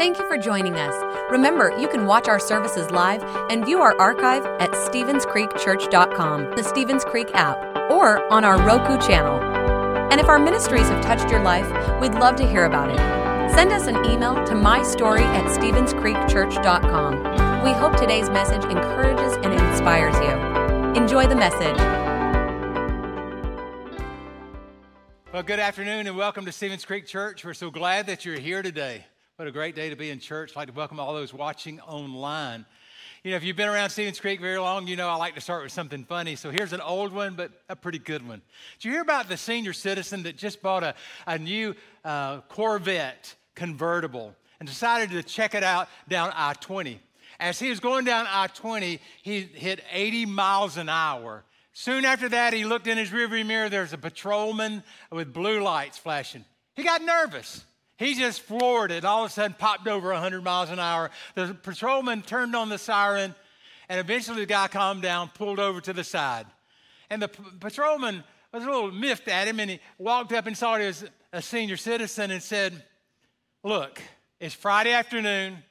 Thank you for joining us. Remember, you can watch our services live and view our archive at StevensCreekChurch.com, the Stevens Creek app, or on our Roku channel. And if our ministries have touched your life, we'd love to hear about it. Send us an email to mystory at StevensCreekChurch.com. We hope today's message encourages and inspires you. Enjoy the message. Well, good afternoon and welcome to Stevens Creek Church. We're so glad that you're here today. What a great day to be in church. I'd like to welcome all those watching online. You know, if you've been around Stevens Creek very long, you know I like to start with something funny. So here's an old one, but a pretty good one. Did you hear about the senior citizen that just bought a, a new uh, Corvette convertible and decided to check it out down I 20? As he was going down I 20, he hit 80 miles an hour. Soon after that, he looked in his rearview mirror. There's a patrolman with blue lights flashing. He got nervous. He just floored it. All of a sudden, popped over 100 miles an hour. The patrolman turned on the siren, and eventually the guy calmed down, pulled over to the side. And the p- patrolman was a little miffed at him, and he walked up and saw he was a senior citizen and said, "Look, it's Friday afternoon.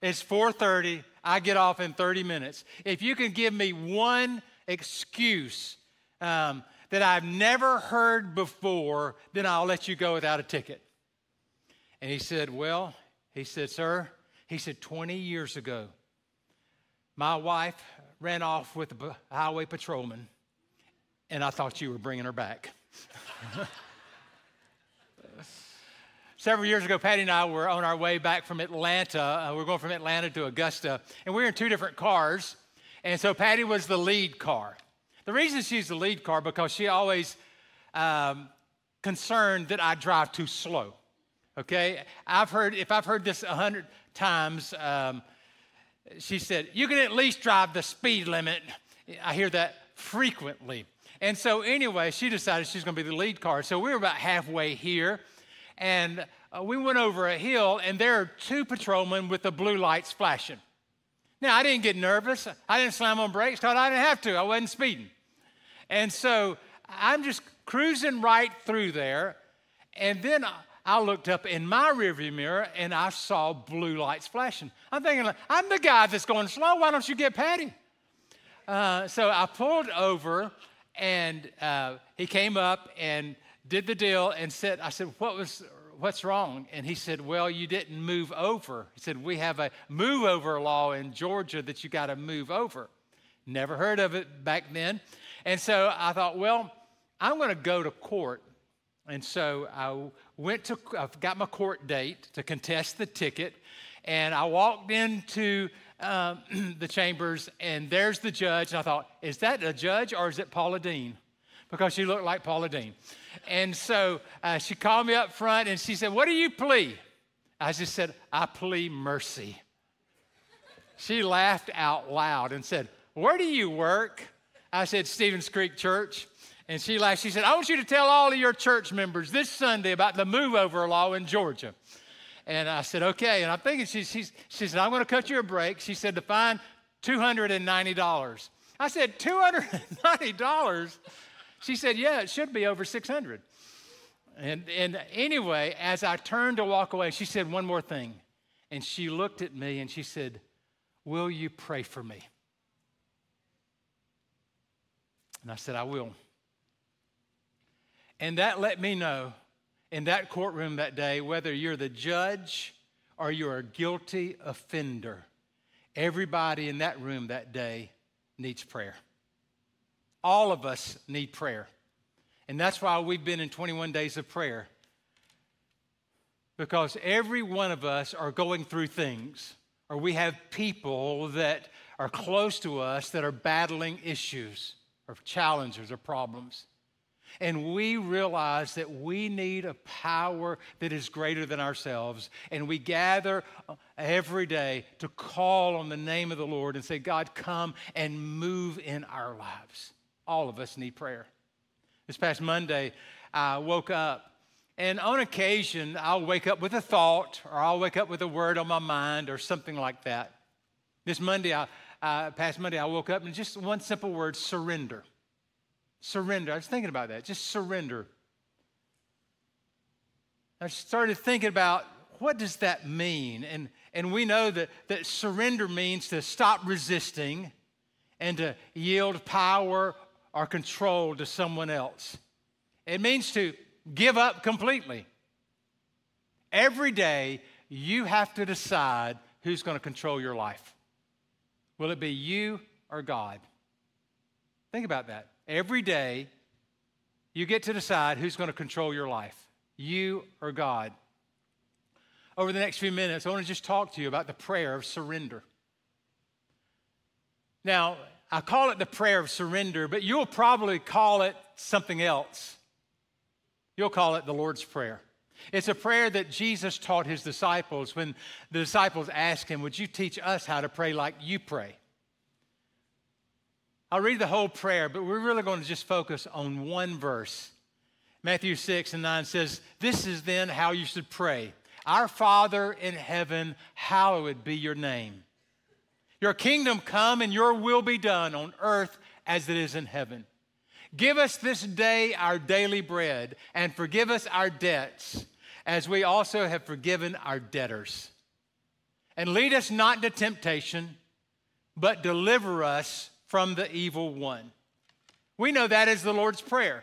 It's 4:30. I get off in 30 minutes. If you can give me one excuse um, that I've never heard before, then I'll let you go without a ticket." And he said, Well, he said, Sir, he said, 20 years ago, my wife ran off with a highway patrolman, and I thought you were bringing her back. Several years ago, Patty and I were on our way back from Atlanta. Uh, we are going from Atlanta to Augusta, and we were in two different cars. And so Patty was the lead car. The reason she's the lead car because she always um, concerned that I drive too slow. Okay, I've heard if I've heard this a hundred times. Um, she said, "You can at least drive the speed limit." I hear that frequently. And so, anyway, she decided she's going to be the lead car. So we were about halfway here, and uh, we went over a hill, and there are two patrolmen with the blue lights flashing. Now, I didn't get nervous. I didn't slam on brakes because I didn't have to. I wasn't speeding. And so I'm just cruising right through there, and then I looked up in my rearview mirror and I saw blue lights flashing. I'm thinking, I'm the guy that's going slow. Why don't you get Patty? Uh, so I pulled over and uh, he came up and did the deal and said, I said, what was, what's wrong? And he said, well, you didn't move over. He said, we have a move over law in Georgia that you got to move over. Never heard of it back then. And so I thought, well, I'm going to go to court. And so I went to, I got my court date to contest the ticket, and I walked into um, the chambers, and there's the judge. And I thought, is that a judge or is it Paula Deen? Because she looked like Paula Deen. And so uh, she called me up front and she said, What do you plea? I just said, I plea mercy. She laughed out loud and said, Where do you work? I said, Stevens Creek Church. And she laughed. She said, I want you to tell all of your church members this Sunday about the move over law in Georgia. And I said, okay. And I'm thinking, she, she, she said, I'm going to cut you a break. She said, to find $290. I said, $290? She said, yeah, it should be over 600 and, and anyway, as I turned to walk away, she said one more thing. And she looked at me and she said, Will you pray for me? And I said, I will. And that let me know in that courtroom that day whether you're the judge or you're a guilty offender, everybody in that room that day needs prayer. All of us need prayer. And that's why we've been in 21 days of prayer. Because every one of us are going through things, or we have people that are close to us that are battling issues, or challenges, or problems. And we realize that we need a power that is greater than ourselves. And we gather every day to call on the name of the Lord and say, God, come and move in our lives. All of us need prayer. This past Monday, I woke up, and on occasion, I'll wake up with a thought, or I'll wake up with a word on my mind, or something like that. This Monday, I, uh, past Monday, I woke up and just one simple word surrender. Surrender. I was thinking about that. Just surrender. I started thinking about what does that mean? And, and we know that, that surrender means to stop resisting and to yield power or control to someone else. It means to give up completely. Every day, you have to decide who's going to control your life. Will it be you or God? Think about that. Every day, you get to decide who's going to control your life, you or God. Over the next few minutes, I want to just talk to you about the prayer of surrender. Now, I call it the prayer of surrender, but you'll probably call it something else. You'll call it the Lord's Prayer. It's a prayer that Jesus taught his disciples when the disciples asked him, Would you teach us how to pray like you pray? I'll read the whole prayer, but we're really going to just focus on one verse. Matthew 6 and 9 says, This is then how you should pray Our Father in heaven, hallowed be your name. Your kingdom come and your will be done on earth as it is in heaven. Give us this day our daily bread and forgive us our debts as we also have forgiven our debtors. And lead us not into temptation, but deliver us from the evil one. We know that is the Lord's Prayer.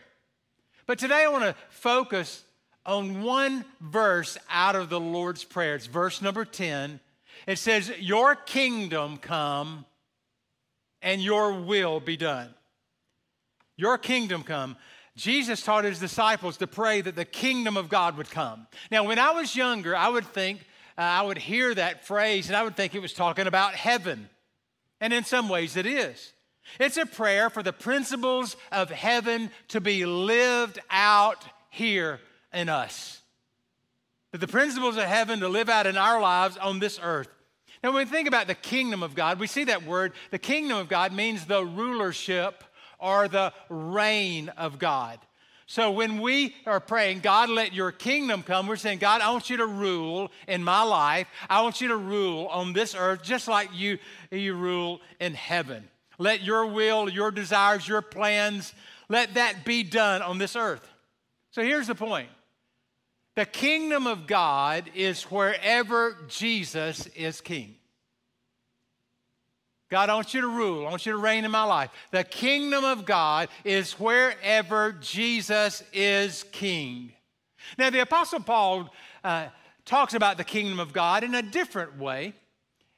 But today I want to focus on one verse out of the Lord's Prayer. It's verse number 10 it says, Your kingdom come and your will be done. Your kingdom come. Jesus taught his disciples to pray that the kingdom of God would come. Now, when I was younger, I would think, uh, I would hear that phrase and I would think it was talking about heaven. And in some ways, it is. It's a prayer for the principles of heaven to be lived out here in us That the principles of heaven to live out in our lives on this earth. Now, when we think about the kingdom of God, we see that word. The kingdom of God means the rulership or the reign of God. So when we are praying, God, let your kingdom come, we're saying, God, I want you to rule in my life. I want you to rule on this earth just like you, you rule in heaven. Let your will, your desires, your plans, let that be done on this earth. So here's the point the kingdom of God is wherever Jesus is king. God, I want you to rule. I want you to reign in my life. The kingdom of God is wherever Jesus is king. Now, the Apostle Paul uh, talks about the kingdom of God in a different way.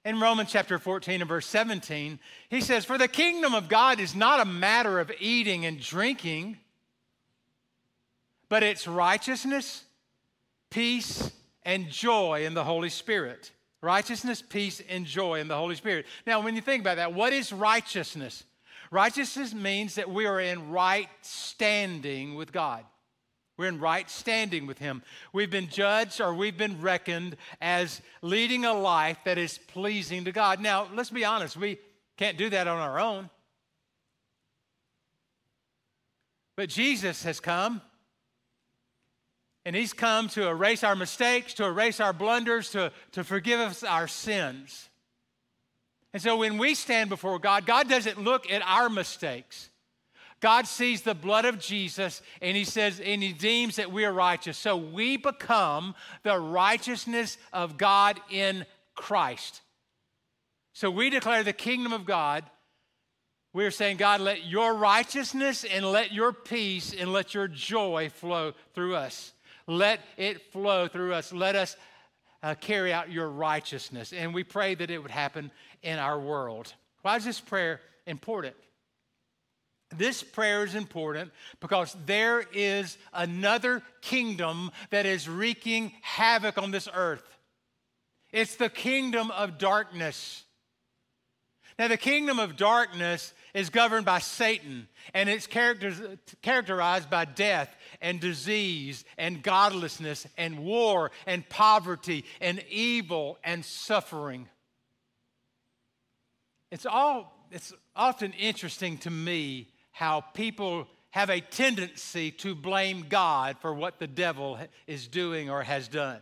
In Romans chapter 14 and verse 17, he says, For the kingdom of God is not a matter of eating and drinking, but it's righteousness peace, and joy in the Holy Spirit. Righteousness, peace, and joy in the Holy Spirit. Now, when you think about that, what is righteousness? Righteousness means that we are in right standing with God. We're in right standing with Him. We've been judged or we've been reckoned as leading a life that is pleasing to God. Now, let's be honest, we can't do that on our own. But Jesus has come and He's come to erase our mistakes, to erase our blunders, to, to forgive us our sins. And so when we stand before God, God doesn't look at our mistakes. God sees the blood of Jesus and he says, and he deems that we are righteous. So we become the righteousness of God in Christ. So we declare the kingdom of God. We are saying, God, let your righteousness and let your peace and let your joy flow through us. Let it flow through us. Let us uh, carry out your righteousness. And we pray that it would happen in our world. Why is this prayer important? This prayer is important because there is another kingdom that is wreaking havoc on this earth. It's the kingdom of darkness. Now, the kingdom of darkness is governed by Satan, and it's characterized by death and disease and godlessness and war and poverty and evil and suffering. It's all it's often interesting to me how people have a tendency to blame God for what the devil is doing or has done.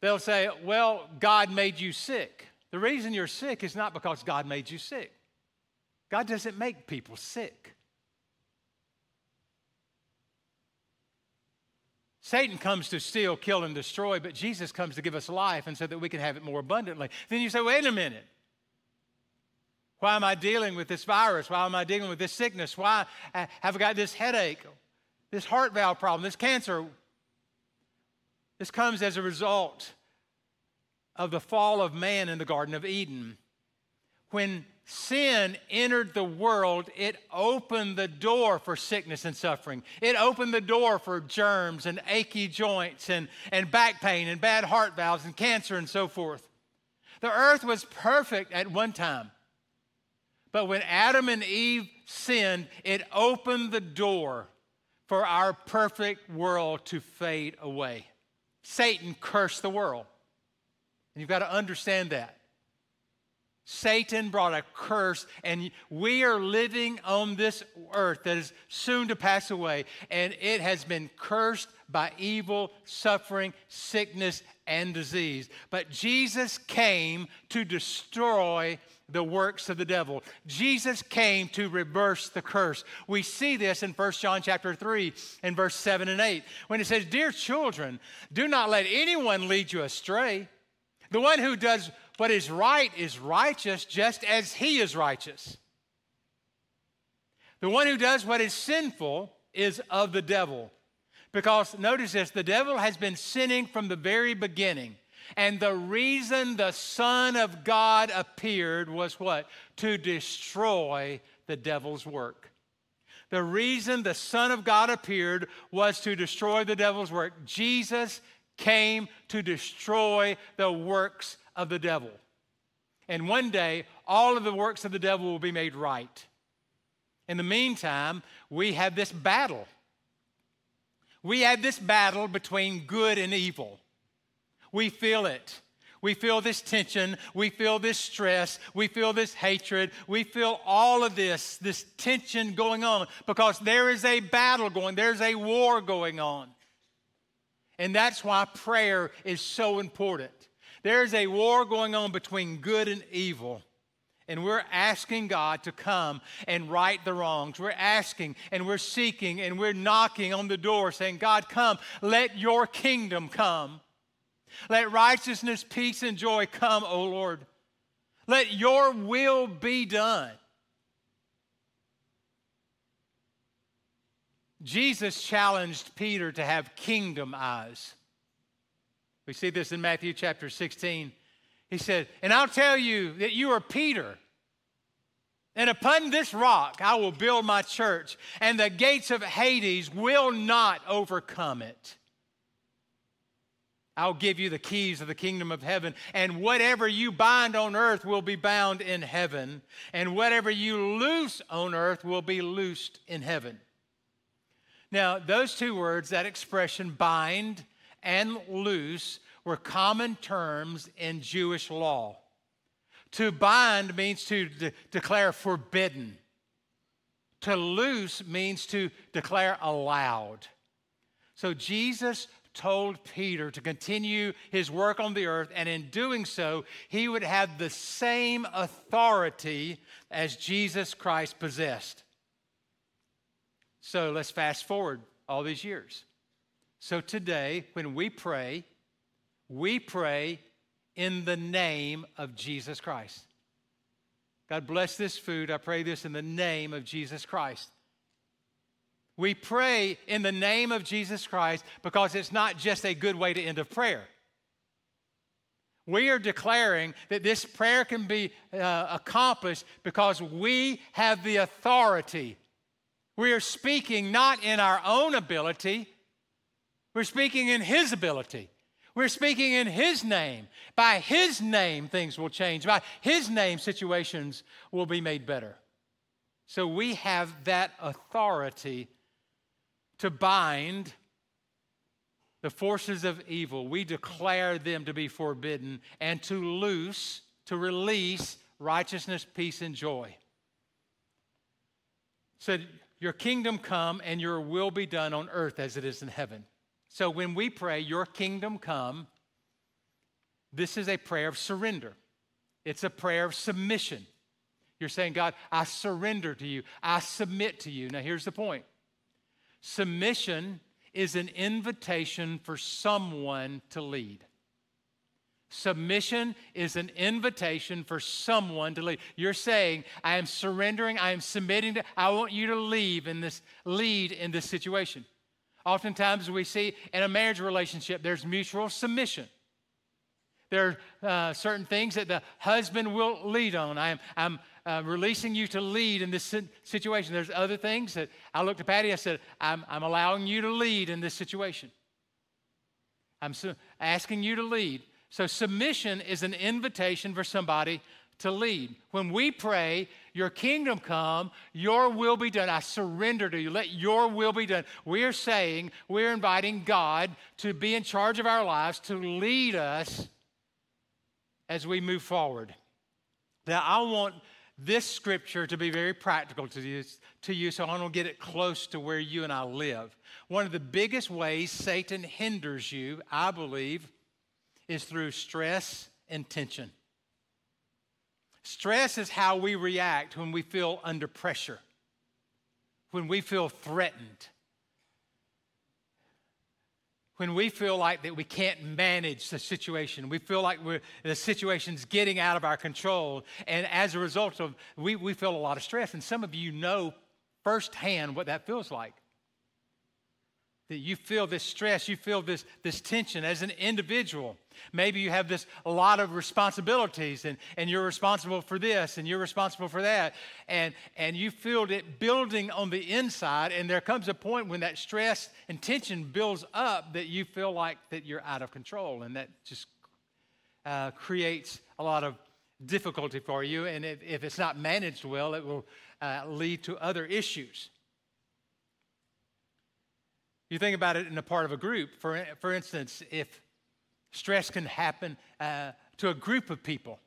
They'll say, Well, God made you sick. The reason you're sick is not because God made you sick. God doesn't make people sick. Satan comes to steal, kill, and destroy, but Jesus comes to give us life and so that we can have it more abundantly. Then you say, wait a minute. Why am I dealing with this virus? Why am I dealing with this sickness? Why uh, have I got this headache, this heart valve problem, this cancer? This comes as a result of the fall of man in the Garden of Eden. When sin entered the world, it opened the door for sickness and suffering. It opened the door for germs and achy joints and, and back pain and bad heart valves and cancer and so forth. The earth was perfect at one time. But when Adam and Eve sinned, it opened the door for our perfect world to fade away. Satan cursed the world. And you've got to understand that. Satan brought a curse, and we are living on this earth that is soon to pass away, and it has been cursed by evil, suffering, sickness, and disease. But Jesus came to destroy the works of the devil. Jesus came to reverse the curse. We see this in 1 John chapter 3 and verse 7 and 8 when it says, "Dear children, do not let anyone lead you astray." The one who does what is right is righteous just as he is righteous. The one who does what is sinful is of the devil. Because notice this the devil has been sinning from the very beginning. And the reason the Son of God appeared was what? To destroy the devil's work. The reason the Son of God appeared was to destroy the devil's work. Jesus came to destroy the works of the devil. And one day, all of the works of the devil will be made right. In the meantime, we have this battle. We have this battle between good and evil. We feel it. We feel this tension. We feel this stress. We feel this hatred. We feel all of this, this tension going on because there is a battle going, there's a war going on. And that's why prayer is so important. There's a war going on between good and evil. And we're asking God to come and right the wrongs. We're asking and we're seeking and we're knocking on the door saying, God, come, let your kingdom come. Let righteousness, peace, and joy come, O Lord. Let your will be done. Jesus challenged Peter to have kingdom eyes. We see this in Matthew chapter 16. He said, And I'll tell you that you are Peter. And upon this rock I will build my church, and the gates of Hades will not overcome it. I'll give you the keys of the kingdom of heaven, and whatever you bind on earth will be bound in heaven, and whatever you loose on earth will be loosed in heaven. Now, those two words, that expression, bind and loose, were common terms in Jewish law. To bind means to de- declare forbidden. To loose means to declare allowed. So Jesus told Peter to continue his work on the earth, and in doing so, he would have the same authority as Jesus Christ possessed. So let's fast forward all these years. So today, when we pray, we pray in the name of Jesus Christ. God bless this food. I pray this in the name of Jesus Christ. We pray in the name of Jesus Christ because it's not just a good way to end a prayer. We are declaring that this prayer can be uh, accomplished because we have the authority we are speaking not in our own ability, we're speaking in His ability. We're speaking in His name. By His name, things will change. By His name, situations will be made better. So we have that authority to bind the forces of evil. We declare them to be forbidden and to loose, to release righteousness, peace, and joy. So your kingdom come and your will be done on earth as it is in heaven. So when we pray, Your kingdom come, this is a prayer of surrender. It's a prayer of submission. You're saying, God, I surrender to you, I submit to you. Now, here's the point submission is an invitation for someone to lead. Submission is an invitation for someone to lead. You're saying, I am surrendering, I am submitting to, I want you to leave in this, lead in this situation. Oftentimes we see in a marriage relationship, there's mutual submission. There are uh, certain things that the husband will lead on. I am, I'm uh, releasing you to lead in this situation. There's other things that I looked at Patty, I said, I'm, I'm allowing you to lead in this situation. I'm su- asking you to lead. So, submission is an invitation for somebody to lead. When we pray, Your kingdom come, Your will be done. I surrender to you. Let Your will be done. We're saying, we're inviting God to be in charge of our lives, to lead us as we move forward. Now, I want this scripture to be very practical to you, to you, so I want to get it close to where you and I live. One of the biggest ways Satan hinders you, I believe, is through stress and tension. Stress is how we react when we feel under pressure, when we feel threatened, when we feel like that we can't manage the situation. We feel like the situation's getting out of our control. And as a result of we, we feel a lot of stress. And some of you know firsthand what that feels like. That you feel this stress, you feel this, this tension as an individual. Maybe you have this a lot of responsibilities and, and you're responsible for this and you're responsible for that. And, and you feel it building on the inside, and there comes a point when that stress and tension builds up that you feel like that you're out of control, and that just uh, creates a lot of difficulty for you. And if, if it's not managed well, it will uh, lead to other issues. You think about it in a part of a group. For, for instance, if stress can happen uh, to a group of people,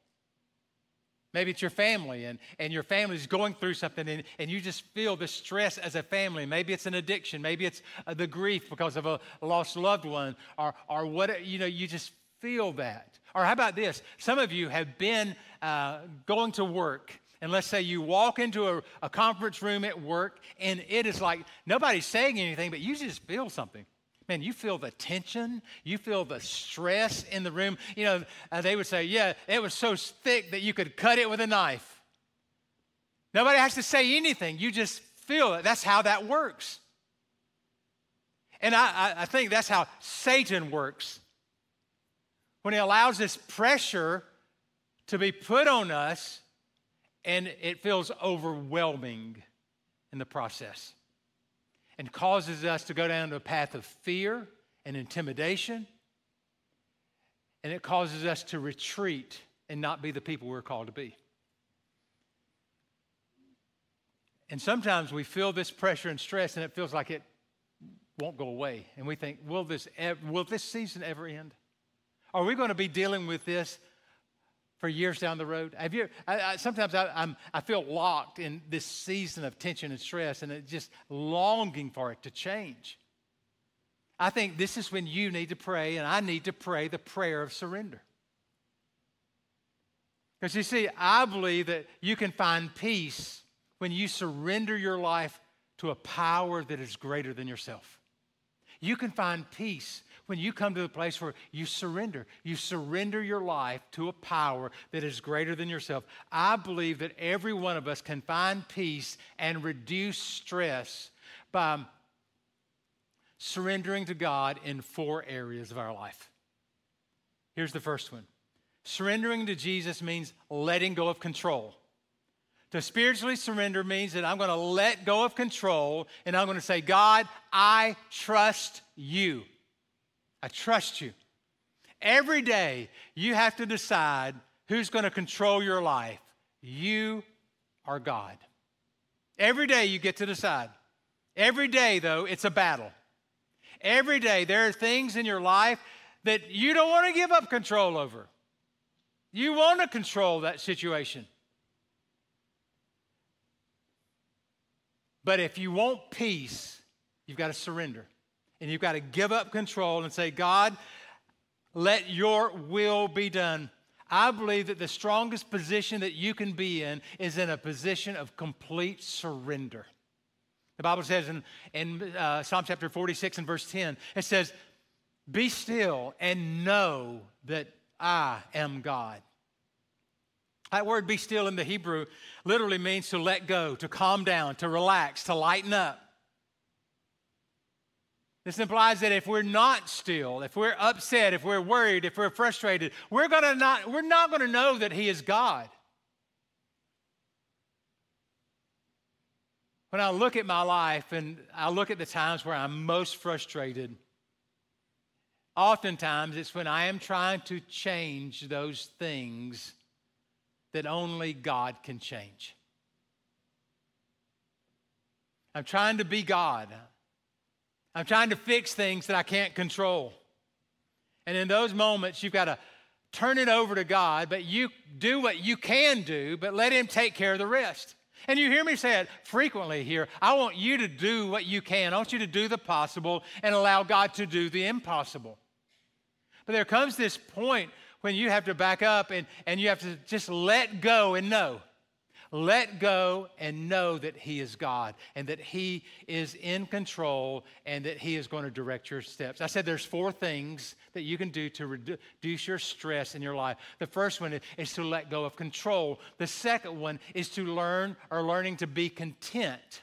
maybe it's your family and, and your family's going through something and, and you just feel the stress as a family. Maybe it's an addiction. Maybe it's uh, the grief because of a lost loved one or, or what, you know, you just feel that. Or how about this? Some of you have been uh, going to work and let's say you walk into a, a conference room at work and it is like nobody's saying anything, but you just feel something. Man, you feel the tension, you feel the stress in the room. You know, uh, they would say, yeah, it was so thick that you could cut it with a knife. Nobody has to say anything, you just feel it. That's how that works. And I, I think that's how Satan works. When he allows this pressure to be put on us, and it feels overwhelming in the process and causes us to go down a path of fear and intimidation. And it causes us to retreat and not be the people we're called to be. And sometimes we feel this pressure and stress, and it feels like it won't go away. And we think, will this, ever, will this season ever end? Are we going to be dealing with this for years down the road? Have you? I, I, sometimes I, I'm, I feel locked in this season of tension and stress, and just longing for it to change. I think this is when you need to pray, and I need to pray the prayer of surrender. Because you see, I believe that you can find peace when you surrender your life to a power that is greater than yourself. You can find peace when you come to the place where you surrender, you surrender your life to a power that is greater than yourself. I believe that every one of us can find peace and reduce stress by surrendering to God in four areas of our life. Here's the first one surrendering to Jesus means letting go of control. To spiritually surrender means that I'm going to let go of control and I'm going to say, God, I trust you. I trust you. Every day, you have to decide who's going to control your life. You are God. Every day, you get to decide. Every day, though, it's a battle. Every day, there are things in your life that you don't want to give up control over. You want to control that situation. But if you want peace, you've got to surrender and you've got to give up control and say, God, let your will be done. I believe that the strongest position that you can be in is in a position of complete surrender. The Bible says in, in uh, Psalm chapter 46 and verse 10, it says, Be still and know that I am God. That word be still in the Hebrew literally means to let go, to calm down, to relax, to lighten up. This implies that if we're not still, if we're upset, if we're worried, if we're frustrated, we're, gonna not, we're not going to know that He is God. When I look at my life and I look at the times where I'm most frustrated, oftentimes it's when I am trying to change those things that only God can change. I'm trying to be God. I'm trying to fix things that I can't control. And in those moments, you've got to turn it over to God, but you do what you can do, but let Him take care of the rest. And you hear me say it frequently here. I want you to do what you can. I want you to do the possible and allow God to do the impossible. But there comes this point when you have to back up and, and you have to just let go and know let go and know that He is God and that He is in control and that He is going to direct your steps. I said there's four things that you can do to reduce your stress in your life. The first one is to let go of control, the second one is to learn or learning to be content.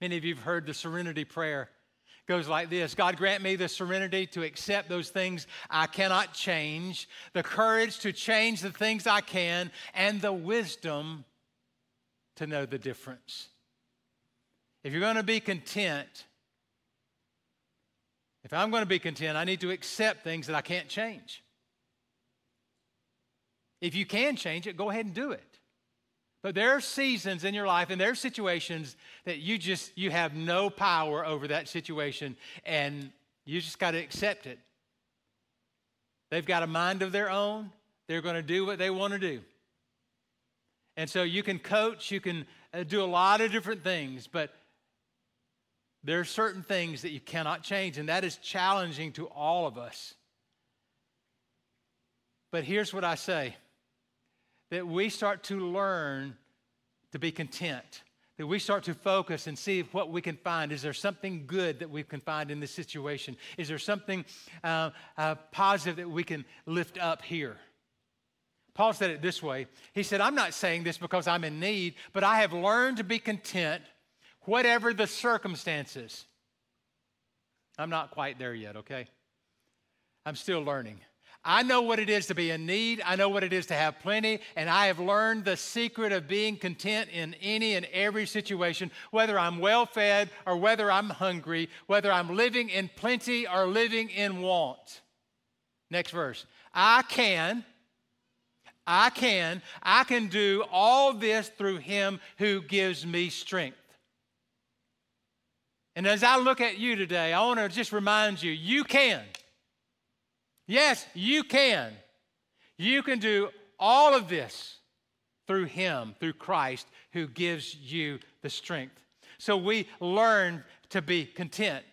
Many of you have heard the serenity prayer goes like this God, grant me the serenity to accept those things I cannot change, the courage to change the things I can, and the wisdom to know the difference. If you're going to be content, if I'm going to be content, I need to accept things that I can't change. If you can change it, go ahead and do it. But there are seasons in your life and there are situations that you just you have no power over that situation and you just got to accept it. They've got a mind of their own. They're going to do what they want to do. And so you can coach, you can uh, do a lot of different things, but there are certain things that you cannot change, and that is challenging to all of us. But here's what I say that we start to learn to be content, that we start to focus and see what we can find. Is there something good that we can find in this situation? Is there something uh, uh, positive that we can lift up here? Paul said it this way He said, I'm not saying this because I'm in need, but I have learned to be content, whatever the circumstances. I'm not quite there yet, okay? I'm still learning. I know what it is to be in need. I know what it is to have plenty. And I have learned the secret of being content in any and every situation, whether I'm well fed or whether I'm hungry, whether I'm living in plenty or living in want. Next verse. I can, I can, I can do all this through him who gives me strength. And as I look at you today, I want to just remind you you can. Yes, you can. You can do all of this through Him, through Christ, who gives you the strength. So we learn to be content.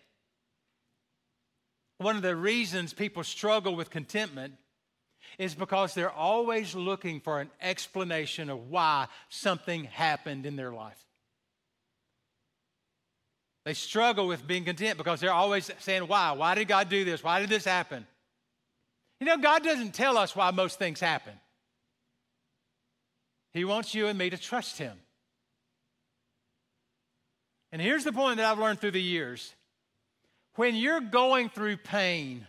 One of the reasons people struggle with contentment is because they're always looking for an explanation of why something happened in their life. They struggle with being content because they're always saying, Why? Why did God do this? Why did this happen? You know, God doesn't tell us why most things happen. He wants you and me to trust Him. And here's the point that I've learned through the years when you're going through pain,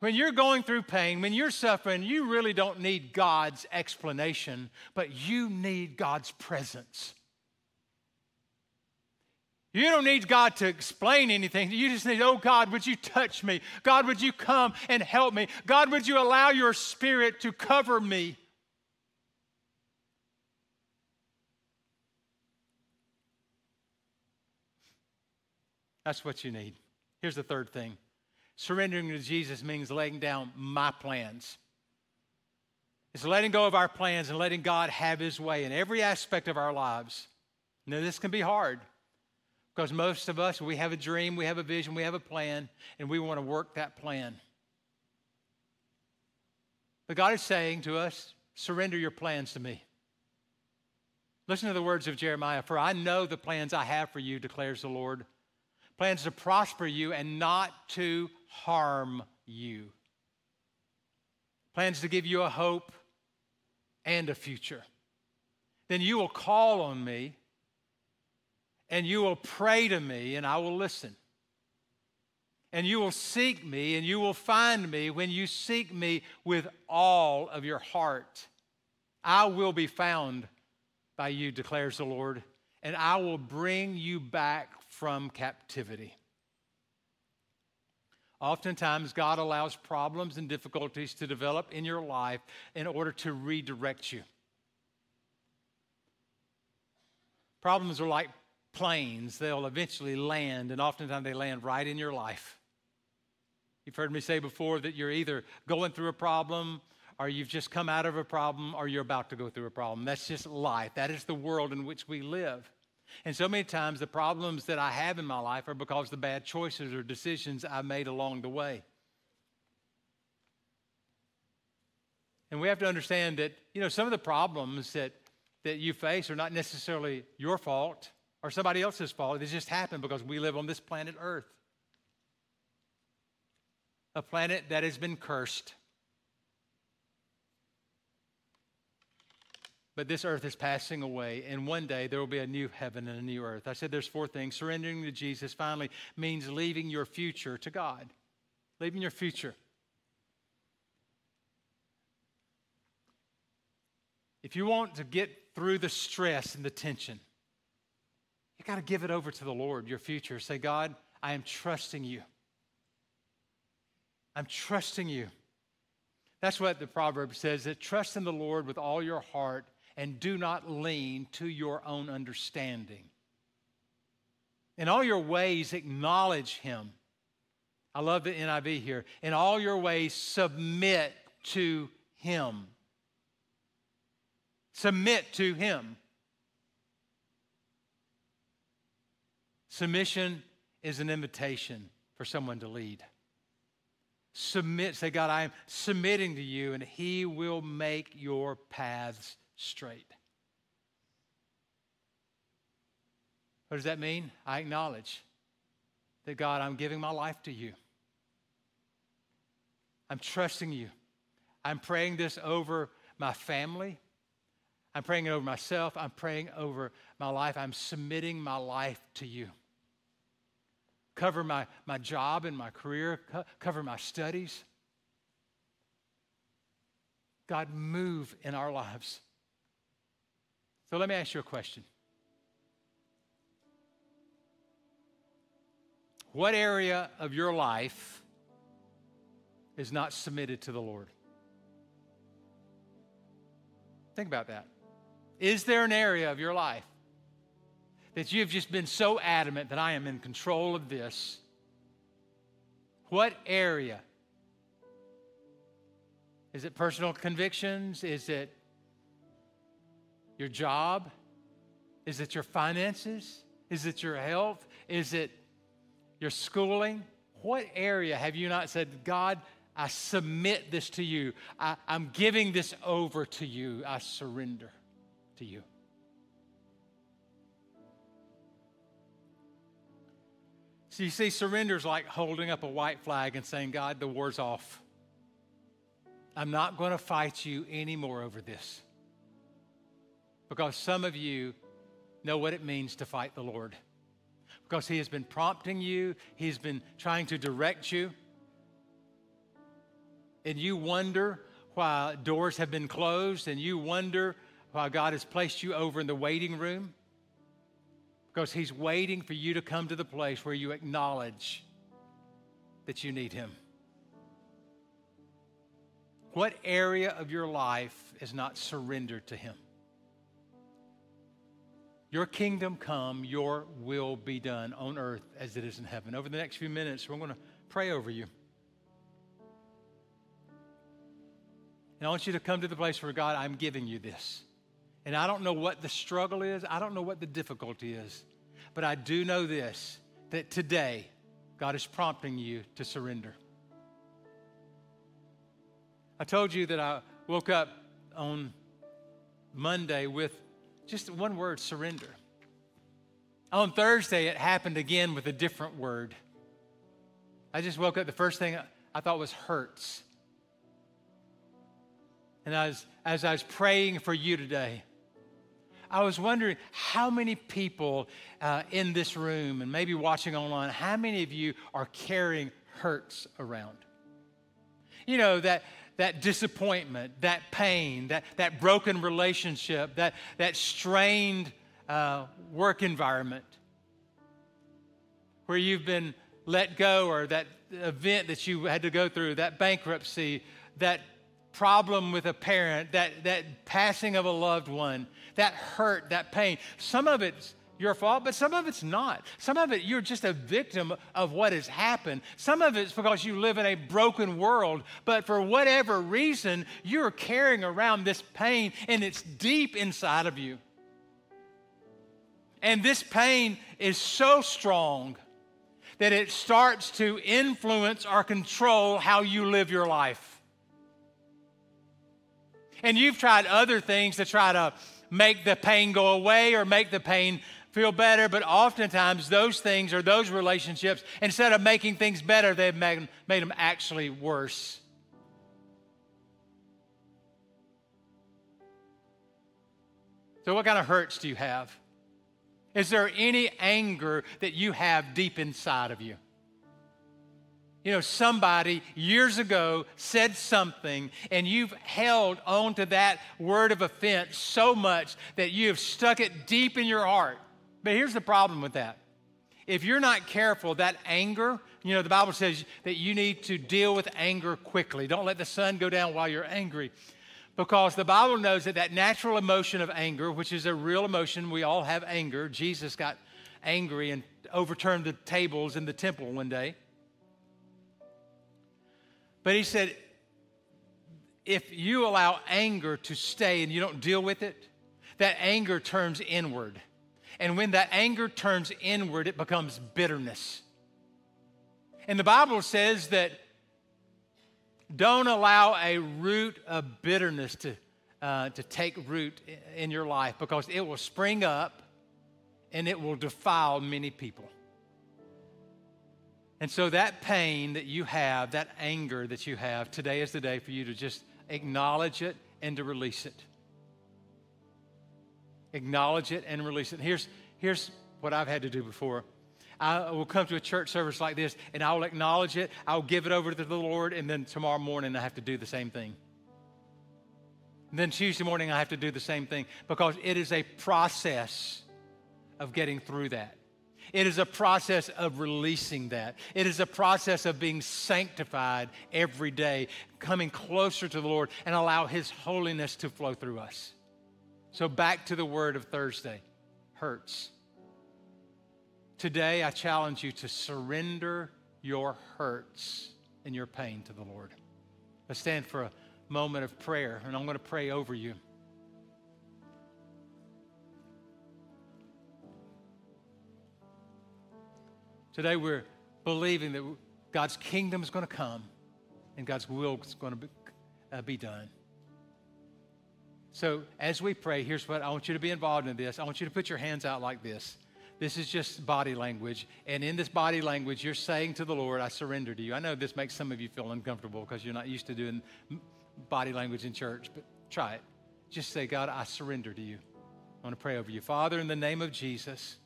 when you're going through pain, when you're suffering, you really don't need God's explanation, but you need God's presence. You don't need God to explain anything. You just need, oh God, would you touch me? God, would you come and help me? God, would you allow your spirit to cover me? That's what you need. Here's the third thing surrendering to Jesus means laying down my plans. It's letting go of our plans and letting God have his way in every aspect of our lives. Now, this can be hard. Because most of us, we have a dream, we have a vision, we have a plan, and we want to work that plan. But God is saying to us, surrender your plans to me. Listen to the words of Jeremiah For I know the plans I have for you, declares the Lord plans to prosper you and not to harm you, plans to give you a hope and a future. Then you will call on me and you will pray to me, and I will listen. And you will seek me, and you will find me when you seek me with all of your heart. I will be found by you, declares the Lord, and I will bring you back from captivity. Oftentimes, God allows problems and difficulties to develop in your life in order to redirect you. Problems are like planes, they'll eventually land, and oftentimes they land right in your life. You've heard me say before that you're either going through a problem, or you've just come out of a problem, or you're about to go through a problem. That's just life. That is the world in which we live. And so many times, the problems that I have in my life are because the bad choices or decisions I made along the way. And we have to understand that, you know, some of the problems that, that you face are not necessarily your fault or somebody else's fault. They just happened because we live on this planet Earth, a planet that has been cursed. But this earth is passing away, and one day there will be a new heaven and a new earth. I said there's four things. Surrendering to Jesus finally means leaving your future to God, leaving your future. If you want to get through the stress and the tension, you got to give it over to the Lord, your future. Say, God, I am trusting you. I'm trusting you. That's what the proverb says that trust in the Lord with all your heart and do not lean to your own understanding. In all your ways, acknowledge him. I love the NIV here. In all your ways, submit to him. Submit to him. Submission is an invitation for someone to lead. Submit, say, God, I am submitting to you, and He will make your paths straight. What does that mean? I acknowledge that, God, I'm giving my life to you. I'm trusting you. I'm praying this over my family. I'm praying it over myself. I'm praying over my life. I'm submitting my life to you cover my, my job and my career, co- cover my studies. God, move in our lives. So let me ask you a question. What area of your life is not submitted to the Lord? Think about that. Is there an area of your life that you've just been so adamant that I am in control of this, what area? Is it personal convictions? Is it your job? Is it your finances? Is it your health? Is it your schooling? What area have you not said, God, I submit this to you? I, am giving this over to you. I surrender to you. So you see, surrender is like holding up a white flag and saying, God, the war's off. I'm not going to fight you anymore over this. Because some of you know what it means to fight the Lord. Because He has been prompting you, He's been trying to direct you. And you wonder why doors have been closed, and you wonder why God has placed you over in the waiting room because He's waiting for you to come to the place where you acknowledge that you need Him. What area of your life is not surrendered to Him? Your kingdom come, your will be done on earth as it is in heaven. Over the next few minutes, we're going to pray over you. And I want you to come to the place where God, I'm giving you this. And I don't know what the struggle is, I don't know what the difficulty is, but I do know this that today God is prompting you to surrender. I told you that I woke up on Monday with Just one word surrender. On Thursday, it happened again with a different word. I just woke up, the first thing I thought was hurts. And as, as I was praying for you today, I was wondering how many people uh, in this room and maybe watching online, how many of you are carrying hurts around? You know, that, that disappointment, that pain, that, that broken relationship, that, that strained uh, work environment where you've been let go or that event that you had to go through, that bankruptcy, that problem with a parent, that, that passing of a loved one, that hurt, that pain. Some of it's your fault, but some of it's not. Some of it, you're just a victim of what has happened. Some of it's because you live in a broken world, but for whatever reason, you're carrying around this pain and it's deep inside of you. And this pain is so strong that it starts to influence or control how you live your life. And you've tried other things to try to make the pain go away or make the pain feel better, but oftentimes those things or those relationships, instead of making things better, they've made, made them actually worse. So, what kind of hurts do you have? Is there any anger that you have deep inside of you? You know, somebody years ago said something, and you've held on to that word of offense so much that you have stuck it deep in your heart. But here's the problem with that. If you're not careful, that anger, you know, the Bible says that you need to deal with anger quickly. Don't let the sun go down while you're angry because the Bible knows that that natural emotion of anger, which is a real emotion, we all have anger. Jesus got angry and overturned the tables in the temple one day. But he said, if you allow anger to stay and you don't deal with it, that anger turns inward. And when that anger turns inward, it becomes bitterness. And the Bible says that don't allow a root of bitterness to, uh, to take root in your life because it will spring up and it will defile many people. And so, that pain that you have, that anger that you have, today is the day for you to just acknowledge it and to release it. Acknowledge it and release it. Here's, here's what I've had to do before I will come to a church service like this and I will acknowledge it. I'll give it over to the Lord, and then tomorrow morning I have to do the same thing. And then Tuesday morning I have to do the same thing because it is a process of getting through that. It is a process of releasing that. It is a process of being sanctified every day, coming closer to the Lord and allow His holiness to flow through us. So, back to the word of Thursday hurts. Today, I challenge you to surrender your hurts and your pain to the Lord. Let's stand for a moment of prayer, and I'm going to pray over you. Today, we're believing that God's kingdom is going to come and God's will is going to be, uh, be done. So, as we pray, here's what I want you to be involved in this. I want you to put your hands out like this. This is just body language. And in this body language, you're saying to the Lord, I surrender to you. I know this makes some of you feel uncomfortable because you're not used to doing body language in church, but try it. Just say, God, I surrender to you. I want to pray over you. Father, in the name of Jesus,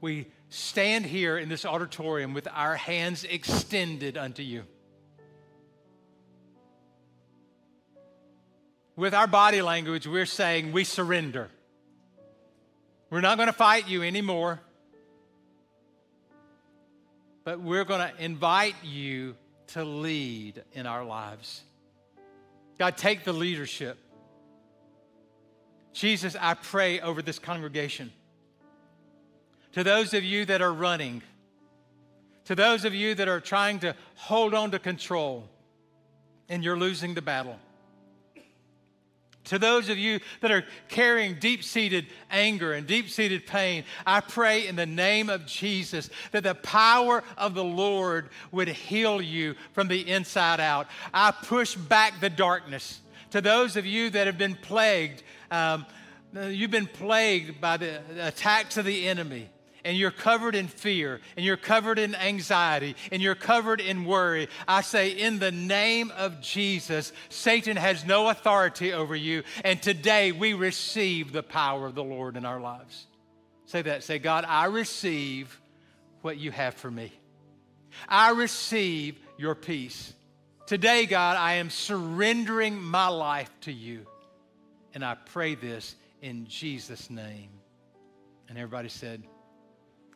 we stand here in this auditorium with our hands extended unto you. With our body language, we're saying we surrender. We're not going to fight you anymore, but we're going to invite you to lead in our lives. God, take the leadership. Jesus, I pray over this congregation. To those of you that are running, to those of you that are trying to hold on to control and you're losing the battle. To those of you that are carrying deep seated anger and deep seated pain, I pray in the name of Jesus that the power of the Lord would heal you from the inside out. I push back the darkness. To those of you that have been plagued, um, you've been plagued by the attacks of the enemy and you're covered in fear and you're covered in anxiety and you're covered in worry, I say, in the name of Jesus, Satan has no authority over you. And today we receive the power of the Lord in our lives. Say that. Say, God, I receive what you have for me. I receive your peace. Today, God, I am surrendering my life to you. And I pray this in Jesus' name. And everybody said,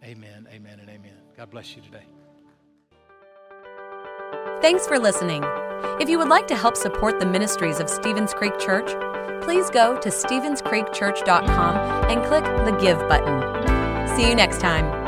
Amen, amen, and amen. God bless you today. Thanks for listening. If you would like to help support the ministries of Stevens Creek Church, please go to StevensCreekChurch.com and click the Give button. See you next time.